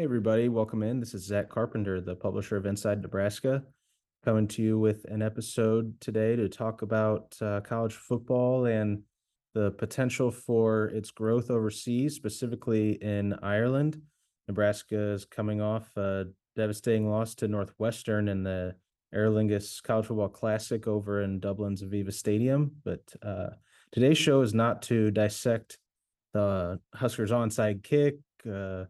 Hey, everybody, welcome in. This is Zack Carpenter, the publisher of Inside Nebraska, coming to you with an episode today to talk about uh, college football and the potential for its growth overseas, specifically in Ireland. Nebraska is coming off a devastating loss to Northwestern in the Aer Lingus College Football Classic over in Dublin's Aviva Stadium. But uh, today's show is not to dissect the Huskers onside kick. Uh,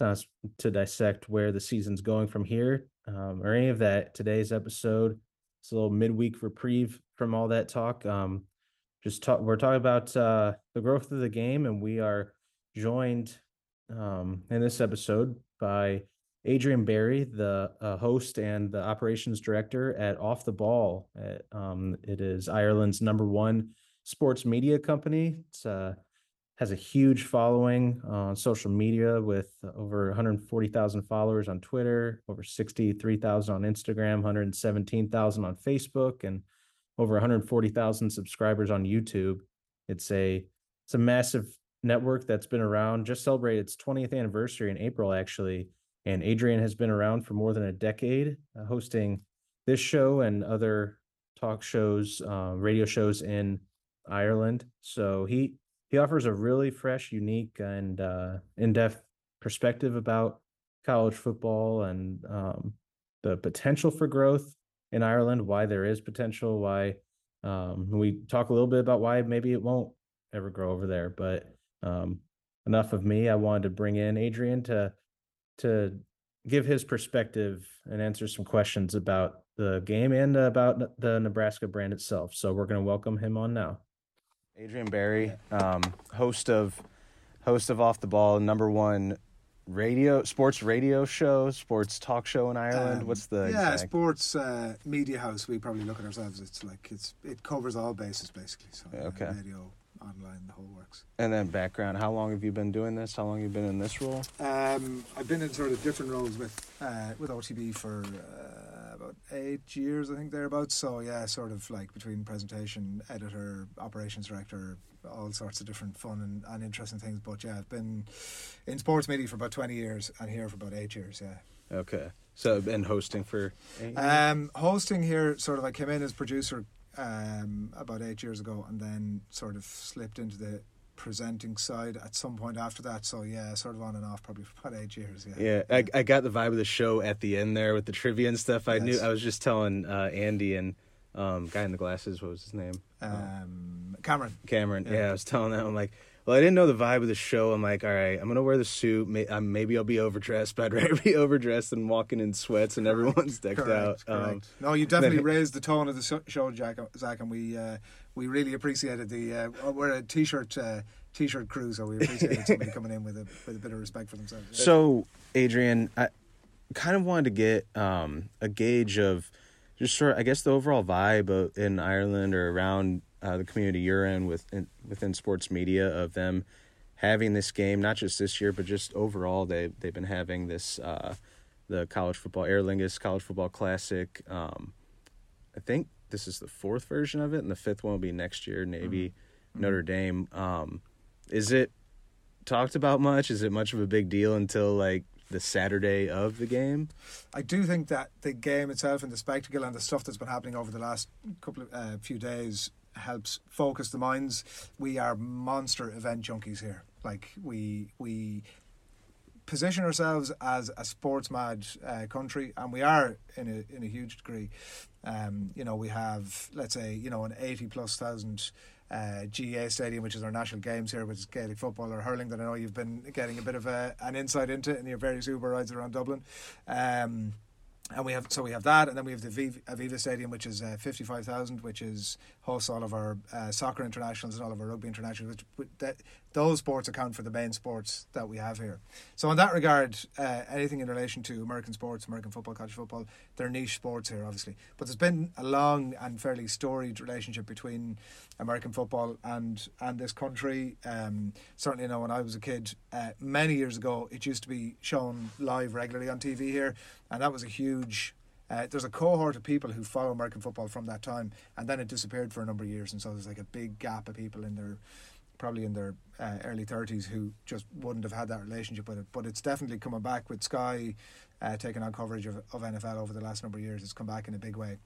not to dissect where the season's going from here um, or any of that. Today's episode it's a little midweek reprieve from all that talk. Um, just talk. We're talking about uh, the growth of the game, and we are joined um, in this episode by Adrian Barry, the uh, host and the operations director at Off the Ball. At, um, it is Ireland's number one sports media company. It's uh, has a huge following on social media with over 140,000 followers on Twitter, over 63,000 on Instagram, 117,000 on Facebook, and over 140,000 subscribers on YouTube. It's a it's a massive network that's been around. Just celebrated its 20th anniversary in April, actually. And Adrian has been around for more than a decade, uh, hosting this show and other talk shows, uh, radio shows in Ireland. So he he offers a really fresh, unique, and uh, in-depth perspective about college football and um, the potential for growth in Ireland, why there is potential, why um, we talk a little bit about why maybe it won't ever grow over there. But um, enough of me. I wanted to bring in Adrian to to give his perspective and answer some questions about the game and about the Nebraska brand itself. So we're going to welcome him on now. Adrian Barry, um, host of host of Off the Ball, number one radio sports radio show, sports talk show in Ireland. Um, What's the yeah exact... sports uh, media house? We probably look at ourselves. It's like it's it covers all bases basically. So okay, uh, radio, online, the whole works. And then background. How long have you been doing this? How long have you been in this role? Um, I've been in sort of different roles with uh, with OTB for. Uh, eight years, I think thereabouts. So yeah, sort of like between presentation, editor, operations director, all sorts of different fun and, and interesting things. But yeah, I've been in sports media for about twenty years and here for about eight years. Yeah. Okay. So been hosting for. Um, hosting here, sort of. I came in as producer um, about eight years ago, and then sort of slipped into the presenting side at some point after that. So yeah, sort of on and off probably for about eight years. Yeah, yeah. I, I got the vibe of the show at the end there with the trivia and stuff. I yes. knew I was just telling uh, Andy and um, guy in the glasses. What was his name? Um, Cameron. Cameron. Yeah. yeah, I was telling them. I'm like, well, I didn't know the vibe of the show. I'm like, all right, I'm gonna wear the suit. Um, maybe I'll be overdressed, but I'd rather be overdressed than walking in sweats and everyone's decked correct, out. Um, no, you definitely raised the tone of the show, Jack, Zack, and we uh, we really appreciated the. Uh, we're a t-shirt. Uh, t-shirt crew, so we appreciate somebody coming in with a with a bit of respect for themselves. So, Adrian, I kind of wanted to get um, a gauge of just sort of, I guess, the overall vibe in Ireland or around uh, the community you're in, with, within sports media of them having this game, not just this year, but just overall. They they've been having this uh, the college football Aer Lingus College Football Classic. Um, I think this is the fourth version of it, and the fifth one will be next year. Navy, mm-hmm. Notre Dame. Um, is it talked about much? Is it much of a big deal until like the Saturday of the game? I do think that the game itself and the spectacle and the stuff that's been happening over the last couple of uh, few days helps focus the minds. We are monster event junkies here. Like we we position ourselves as a sports mad uh, country, and we are in a in a huge degree. Um, you know, we have let's say you know an eighty plus thousand uh, GAA Stadium, which is our national games here, which is Gaelic football or hurling, that I know you've been getting a bit of a, an insight into in your various Uber rides around Dublin. Um, and we have so we have that, and then we have the Aviva Stadium, which is uh, fifty five thousand, which is hosts all of our uh, soccer internationals and all of our rugby internationals. Which, that, those sports account for the main sports that we have here. So in that regard, uh, anything in relation to American sports, American football, college football, they're niche sports here, obviously. But there's been a long and fairly storied relationship between American football and and this country. Um, certainly, you know, when I was a kid, uh, many years ago, it used to be shown live regularly on TV here and that was a huge. Uh, there's a cohort of people who follow American football from that time, and then it disappeared for a number of years, and so there's like a big gap of people in their probably in their uh, early 30s who just wouldn't have had that relationship with it. But it's definitely coming back with Sky uh, taking on coverage of, of NFL over the last number of years. It's come back in a big way.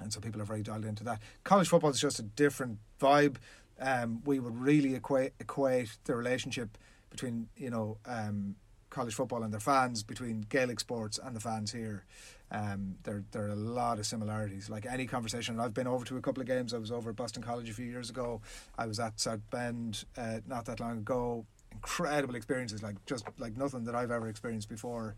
And so people are very dialed into that. College football is just a different vibe. Um, we would really equate equate the relationship between you know um, college football and their fans, between Gaelic sports and the fans here. Um, there there are a lot of similarities. Like any conversation, I've been over to a couple of games. I was over at Boston College a few years ago. I was at South Bend uh, not that long ago. Incredible experiences, like just like nothing that I've ever experienced before.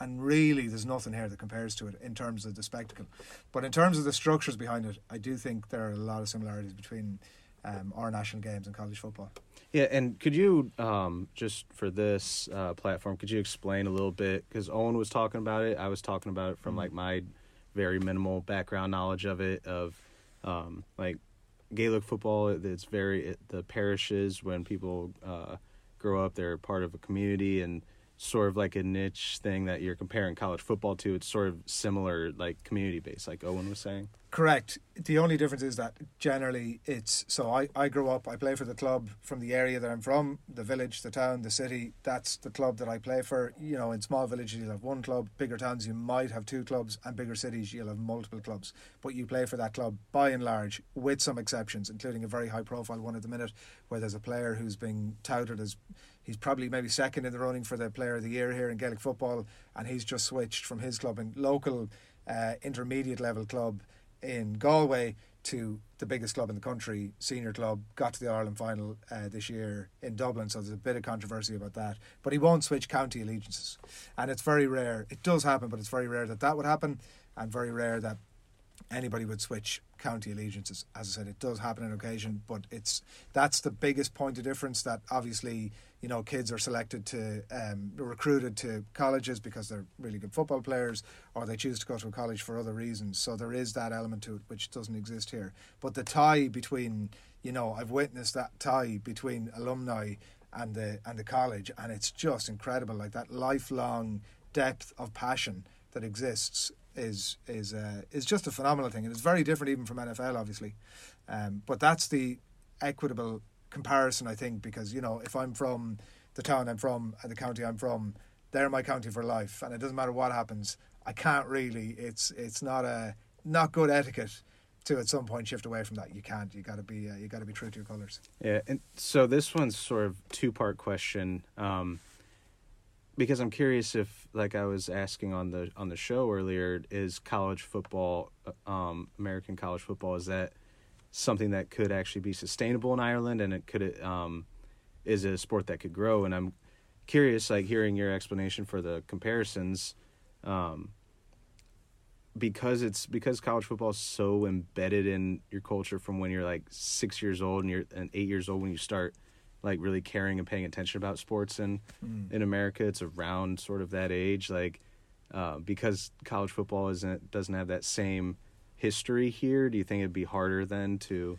And really, there's nothing here that compares to it in terms of the spectacle. But in terms of the structures behind it, I do think there are a lot of similarities between um, our national games and college football. Yeah, and could you um, just for this uh, platform, could you explain a little bit? Because Owen was talking about it, I was talking about it from mm-hmm. like my very minimal background knowledge of it. Of um, like Gaelic football, it's very it, the parishes when people uh, grow up, they're part of a community and sort of like a niche thing that you're comparing college football to. It's sort of similar, like community based, like Owen was saying. Correct. The only difference is that generally it's so I, I grew up, I play for the club from the area that I'm from, the village, the town, the city. That's the club that I play for. You know, in small villages you'll have one club, bigger towns you might have two clubs, and bigger cities you'll have multiple clubs. But you play for that club by and large, with some exceptions, including a very high profile one at the minute where there's a player who's being touted as he's probably maybe second in the running for the player of the year here in Gaelic football, and he's just switched from his club in local uh, intermediate level club in Galway to the biggest club in the country, senior club, got to the Ireland final uh, this year in Dublin, so there's a bit of controversy about that. But he won't switch county allegiances, and it's very rare. It does happen, but it's very rare that that would happen, and very rare that anybody would switch county allegiances. As I said, it does happen on occasion, but it's that's the biggest point of difference. That obviously, you know, kids are selected to um, recruited to colleges because they're really good football players, or they choose to go to a college for other reasons. So there is that element to it which doesn't exist here. But the tie between, you know, I've witnessed that tie between alumni and the and the college, and it's just incredible. Like that lifelong depth of passion that exists is is uh, is just a phenomenal thing, and it's very different even from NFL, obviously. Um, but that's the equitable comparison, I think, because you know if I'm from the town I'm from and the county I'm from, they're my county for life, and it doesn't matter what happens. I can't really. It's it's not a not good etiquette to at some point shift away from that. You can't. You got to be uh, you got to be true to your colors. Yeah, and so this one's sort of two part question. Um, because I'm curious if, like I was asking on the on the show earlier, is college football, uh, um, American college football, is that something that could actually be sustainable in Ireland, and it could it, um, is a sport that could grow? And I'm curious, like hearing your explanation for the comparisons, um, because it's because college football is so embedded in your culture from when you're like six years old and you're and eight years old when you start like really caring and paying attention about sports in mm. in America. It's around sort of that age, like uh, because college football isn't doesn't have that same history here. Do you think it'd be harder then to?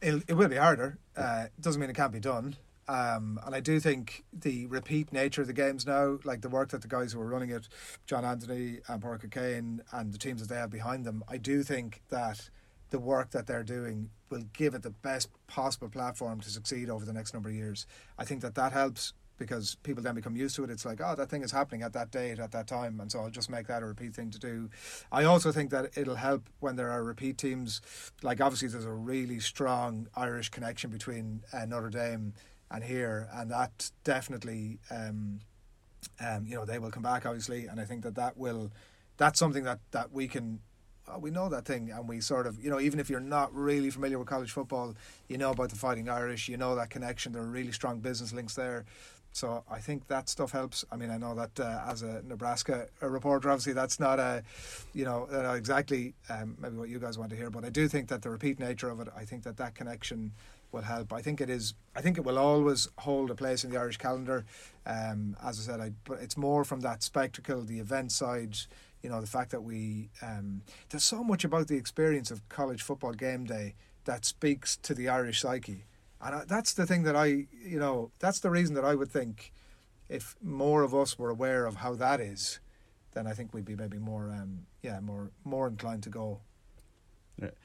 It, it will be harder. Uh, doesn't mean it can't be done. Um, and I do think the repeat nature of the games now, like the work that the guys who are running it, John Anthony and Parker Kane, and the teams that they have behind them, I do think that the work that they're doing will give it the best possible platform to succeed over the next number of years. I think that that helps because people then become used to it. It's like, oh, that thing is happening at that date, at that time, and so I'll just make that a repeat thing to do. I also think that it'll help when there are repeat teams. Like, obviously, there's a really strong Irish connection between uh, Notre Dame and here, and that definitely, um, um, you know, they will come back, obviously, and I think that that will. That's something that, that we can we know that thing, and we sort of, you know, even if you're not really familiar with college football, you know about the Fighting Irish, you know that connection. There are really strong business links there. So I think that stuff helps. I mean, I know that uh, as a Nebraska a reporter, obviously that's not a, you know, uh, exactly um, maybe what you guys want to hear, but I do think that the repeat nature of it, I think that that connection will help. I think it is. I think it will always hold a place in the Irish calendar. Um, as I said, I, but it's more from that spectacle, the event side you know the fact that we um, there's so much about the experience of college football game day that speaks to the Irish psyche, and that's the thing that I you know that's the reason that I would think if more of us were aware of how that is, then I think we'd be maybe more um, yeah more more inclined to go.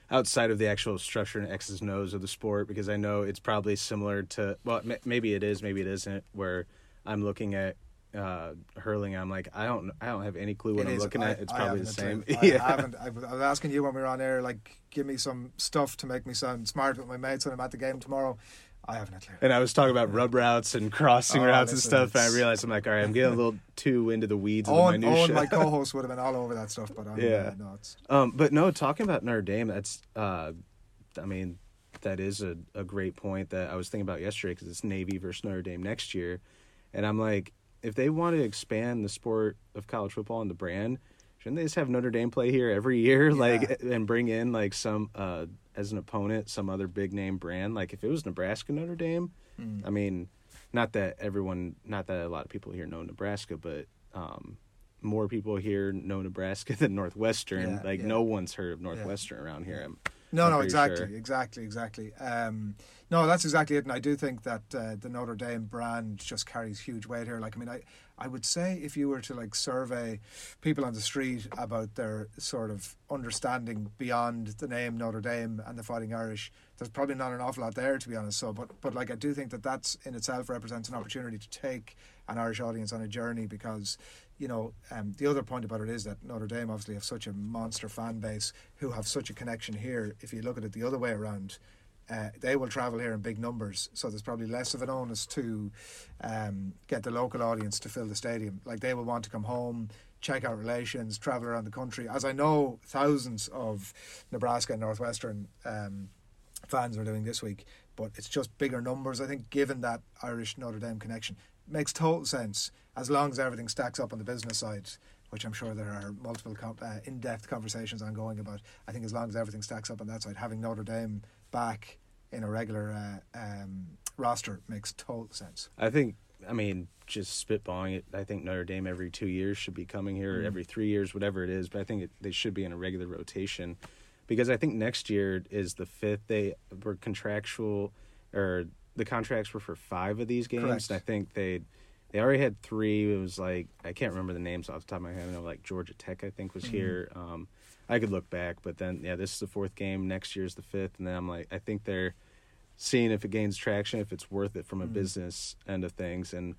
outside of the actual structure and X's and O's of the sport, because I know it's probably similar to well, maybe it is, maybe it isn't. Where I'm looking at uh, hurling, I'm like, I don't, I don't have any clue what It I'm is. looking I- at. It's I probably the same. I yeah. haven't. I was asking you when we were on air, like, give me some stuff to make me sound smart with my mates when I'm at the game tomorrow. I haven't a clue. And I was talking about rub routes and crossing Oh, routes and stuff, and I realized I'm like, all right, I'm getting a little too into the weeds of Owen, the Owen, my co-host, would have been all over that stuff, but I'm, Yeah. uh, no, Um, but no, talking about Notre Dame, that's, uh, I mean, that is a, a great point that I was thinking about yesterday because it's Navy versus Notre Dame next year, and I'm like, if they want to expand the sport of college football and the brand, shouldn't they just have Notre Dame play here every year, like, and bring in like some uh, as an opponent, some other big name brand? Like, if it was Nebraska Notre Dame, Hmm. I mean, not that everyone, not that a lot of people here know Nebraska, but um, more people here know Nebraska than Northwestern. Yeah, like yeah. no one's heard of Northwestern around here. I'm, No, I'm no, exactly, sure. exactly, exactly. Um, no, that's exactly it, and I do think that uh, the Notre Dame brand just carries huge weight here. Like, I mean, I, I would say if you were to like survey people on the street about their sort of understanding beyond the name Notre Dame and the Fighting Irish, there's probably not an awful lot there, to be honest. So, but but like I do think that that's in itself represents an opportunity to take an Irish audience on a journey because you know, um, the other point about it is that Notre Dame obviously have such a monster fan base who have such a connection here. If you look at it the other way around, uh, they will travel here in big numbers, so there's probably less of an onus to um, get the local audience to fill the stadium. Like they will want to come home, check out relations, travel around the country. As I know, thousands of Nebraska and Northwestern um, fans are doing this week, but it's just bigger numbers. I think, given that Irish Notre Dame connection, makes total sense as long as everything stacks up on the business side. Which I'm sure there are multiple com- uh, in-depth conversations ongoing about. I think as long as everything stacks up on that side, having Notre Dame back in a regular uh, um, roster makes total sense. I think, I mean, just spitballing it. I think Notre Dame every two years should be coming here, Mm. every three years, whatever it is. But I think it, they should be in a regular rotation because I think next year is the fifth. They were contractual, or the contracts were for five of these games. Correct. And I think they they already had three. It was like I can't remember the names off the top of my head. I know like Georgia Tech, I think, was Mhm. here. Um, I could look back, but then yeah, this is the fourth game. Next year's the fifth, and then I'm like, I think they're seeing if it gains traction, if it's worth it from a Mm. business end of things. And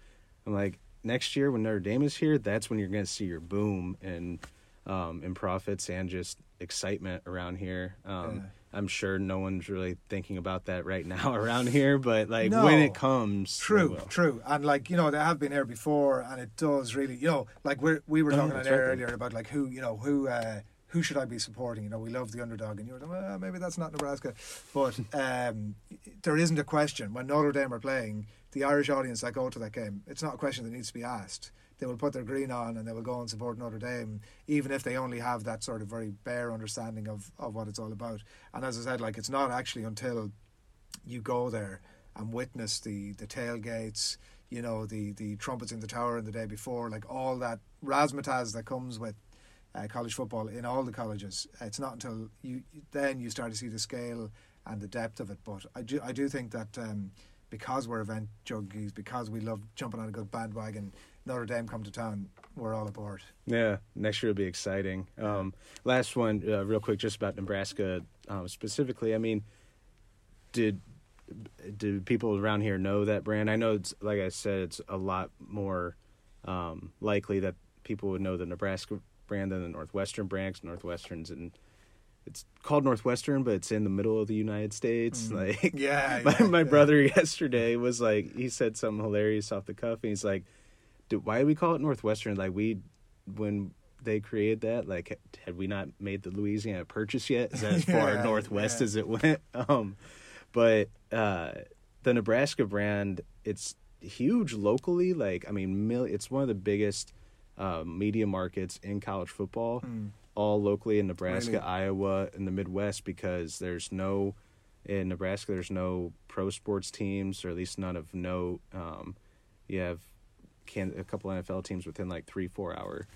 I'm like, next year when Notre Dame is here, that's when you're going to see your boom and um, in profits and just excitement around here. Um, Yeah. I'm sure no one's really thinking about that right now around here, but like No. when it comes, True, true, and like you know, they have been here before, and it does really, you know, like we we were Oh, talking on air right. earlier about like who you know who uh, who should I be supporting? You know, we love the underdog, and you were like, well, maybe that's not Nebraska, but um, there isn't a question when Notre Dame are playing the Irish audience that go to that game. It's not a question that needs to be asked. They will put their green on and they will go and support Notre Dame, even if they only have that sort of very bare understanding of, of what it's all about. And as I said, like it's not actually until you go there and witness the the tailgates, you know, the the trumpets in the tower in the day before, like all that razzmatazz that comes with uh, college football in all the colleges. It's not until you then you start to see the scale and the depth of it. But I do I do think that um, because we're event junkies, because we love jumping on a good bandwagon, Notre Dame come to town, we're all aboard. Yeah, next year will be exciting. Um, last one, uh, real quick, just about Nebraska um, specifically. I mean, did do people around here know that brand? I know it's like I said, it's a lot more um, likely that people would know the Nebraska brand than the Northwestern brand. Northwestern's and it's called Northwestern, but it's in the middle of the United States. Mm. Like, Yeah, my, yeah, my yeah. brother yesterday was like, he said something hilarious off the cuff, and he's like, why do we call it Northwestern? Like, we when they created that, like, had we not made the Louisiana Purchase yet? Is that as far Yeah, northwest as it went? Um, but uh, the Nebraska brand, it's huge locally. Like, I mean, mil- it's one of the biggest uh, media markets in college football Mm. All locally in Nebraska? Iowa, and the Midwest because there's no in Nebraska there's no pro sports teams or at least none of note. Um, you have can a couple NFL teams within like three four hour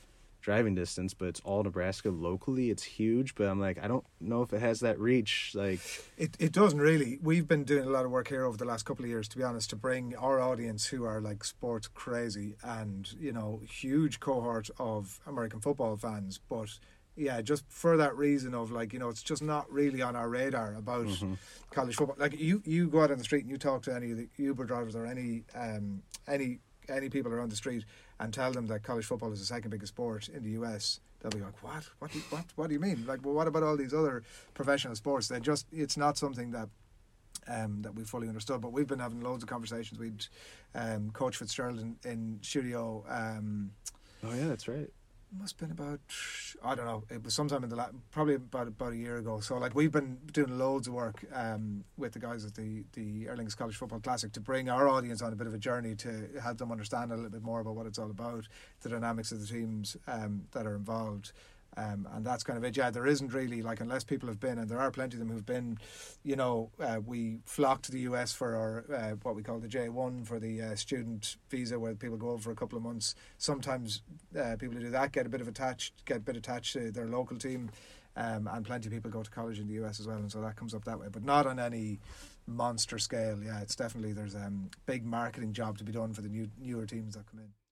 driving distance, but it's all Nebraska locally. It's huge, but I'm like I don't know if it has that reach. Like It it doesn't really. We've been doing a lot of work here over the last couple of years, to be honest, to bring our audience who are like sports crazy and you know huge cohort of American football fans, but yeah, just for that reason of like you know, it's just not really on our radar about Mhm. college football. Like you, you go out on the street and you talk to any of the Uber drivers or any um any any people around the street and tell them that college football is the second biggest sport in the US. They'll be like, "What? What? Do you, what? What do you mean? Like, well, what about all these other professional sports? They just it's not something that." Um, that we fully understood, but we've been having loads of conversations. We'd um, Coach Fitzgerald in, in studio um, Oh yeah, that's right. Must have been about I don't know. It was sometime in the la- probably about about a year ago. So like we've been doing loads of work um, with the guys at the the Aer College Football Classic to bring our audience on a bit of a journey to help them understand a little bit more about what it's all about, the dynamics of the teams um, that are involved. Um, and that's kind of it. Yeah, there isn't really like unless people have been, and there are plenty of them who've been. You know, uh, we flock to the US for our uh, what we call the J one for the uh, student visa, where people go over for a couple of months. Sometimes uh, people who do that get a bit of attached, get a bit attached to their local team, um, and plenty of people go to college in the US as well, and so that comes up that way, but not on any monster scale. Yeah, it's definitely there's a um, big marketing job to be done for the new newer teams that come in.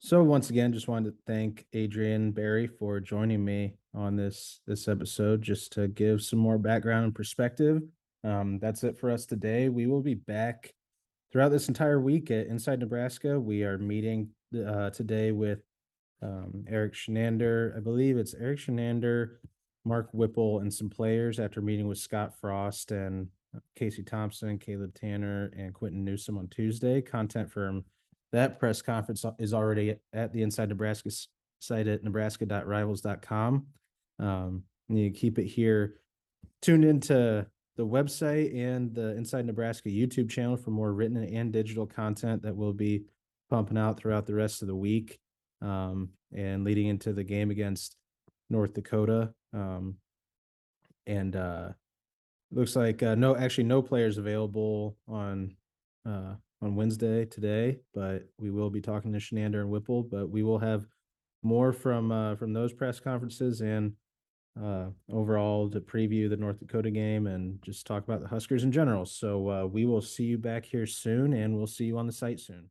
So once again, just wanted to thank Adrian Barry for joining me on this this episode, just to give some more background and perspective. Um, that's it for us today. We will be back throughout this entire week at Inside Nebraska. We are meeting uh, today with um, Erik Chinander. I believe it's Erik Chinander, Mark Whipple, and some players after meeting with Scott Frost and Casey Thompson, Caleb Tannor, and Quinton Newsome on Tuesday. Content from that press conference is already at the Inside Nebraska site at nebraska.rivals.com. Um, and you keep it here tuned into the website and the Inside Nebraska YouTube channel for more written and digital content that will be pumping out throughout the rest of the week um, and leading into the game against North Dakota. Um, and uh, looks like uh, no, actually, no players available on uh, on Wednesday today, but we will be talking to Chinander and Whipple. But we will have more from uh, from those press conferences and uh, overall to preview the North Dakota game and just talk about the Huskers in general. So uh, we will see you back here soon, and we'll see you on the site soon.